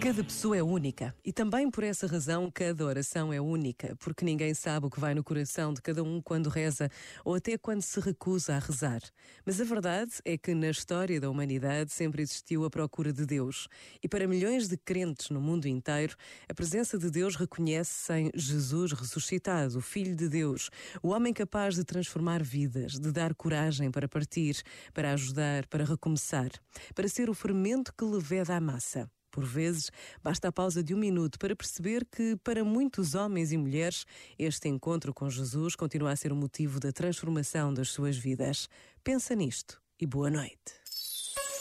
Cada pessoa é única e também por essa razão cada oração é única, porque ninguém sabe o que vai no coração de cada um quando reza ou até quando se recusa a rezar. Mas a verdade é que na história da humanidade sempre existiu a procura de Deus e para milhões de crentes no mundo inteiro, a presença de Deus reconhece-se em Jesus ressuscitado, o Filho de Deus, o homem capaz de transformar vidas, de dar coragem para partir, para ajudar, para recomeçar, para ser o fermento que leveda a massa. Por vezes, basta a pausa de um minuto para perceber que, para muitos homens e mulheres, este encontro com Jesus continua a ser o motivo da transformação das suas vidas. Pensa nisto e boa noite.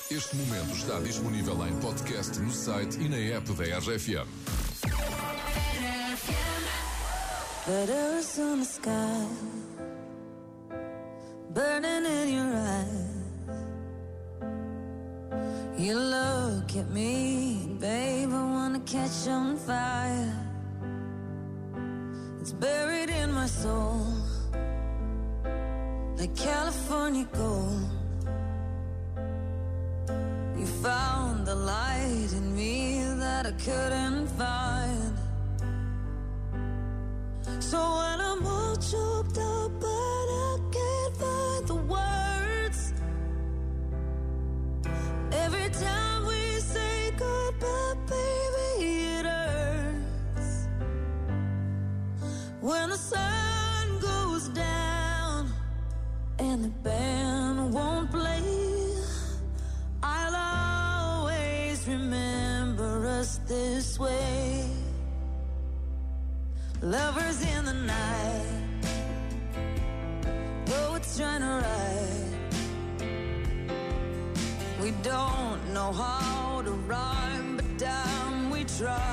Este momento está disponível em podcast no site e na app da RFM. Letters on the sky, burning in your eyes. You look at me, babe, I wanna catch on fire. It's buried in my soul, like California gold. You found the light in me that I couldn't find. So when I'm all choked up, When the sun goes down and the band won't play, I'll always remember us this way. Lovers in the night, poets trying to write. We don't know how to rhyme, but damn, we try.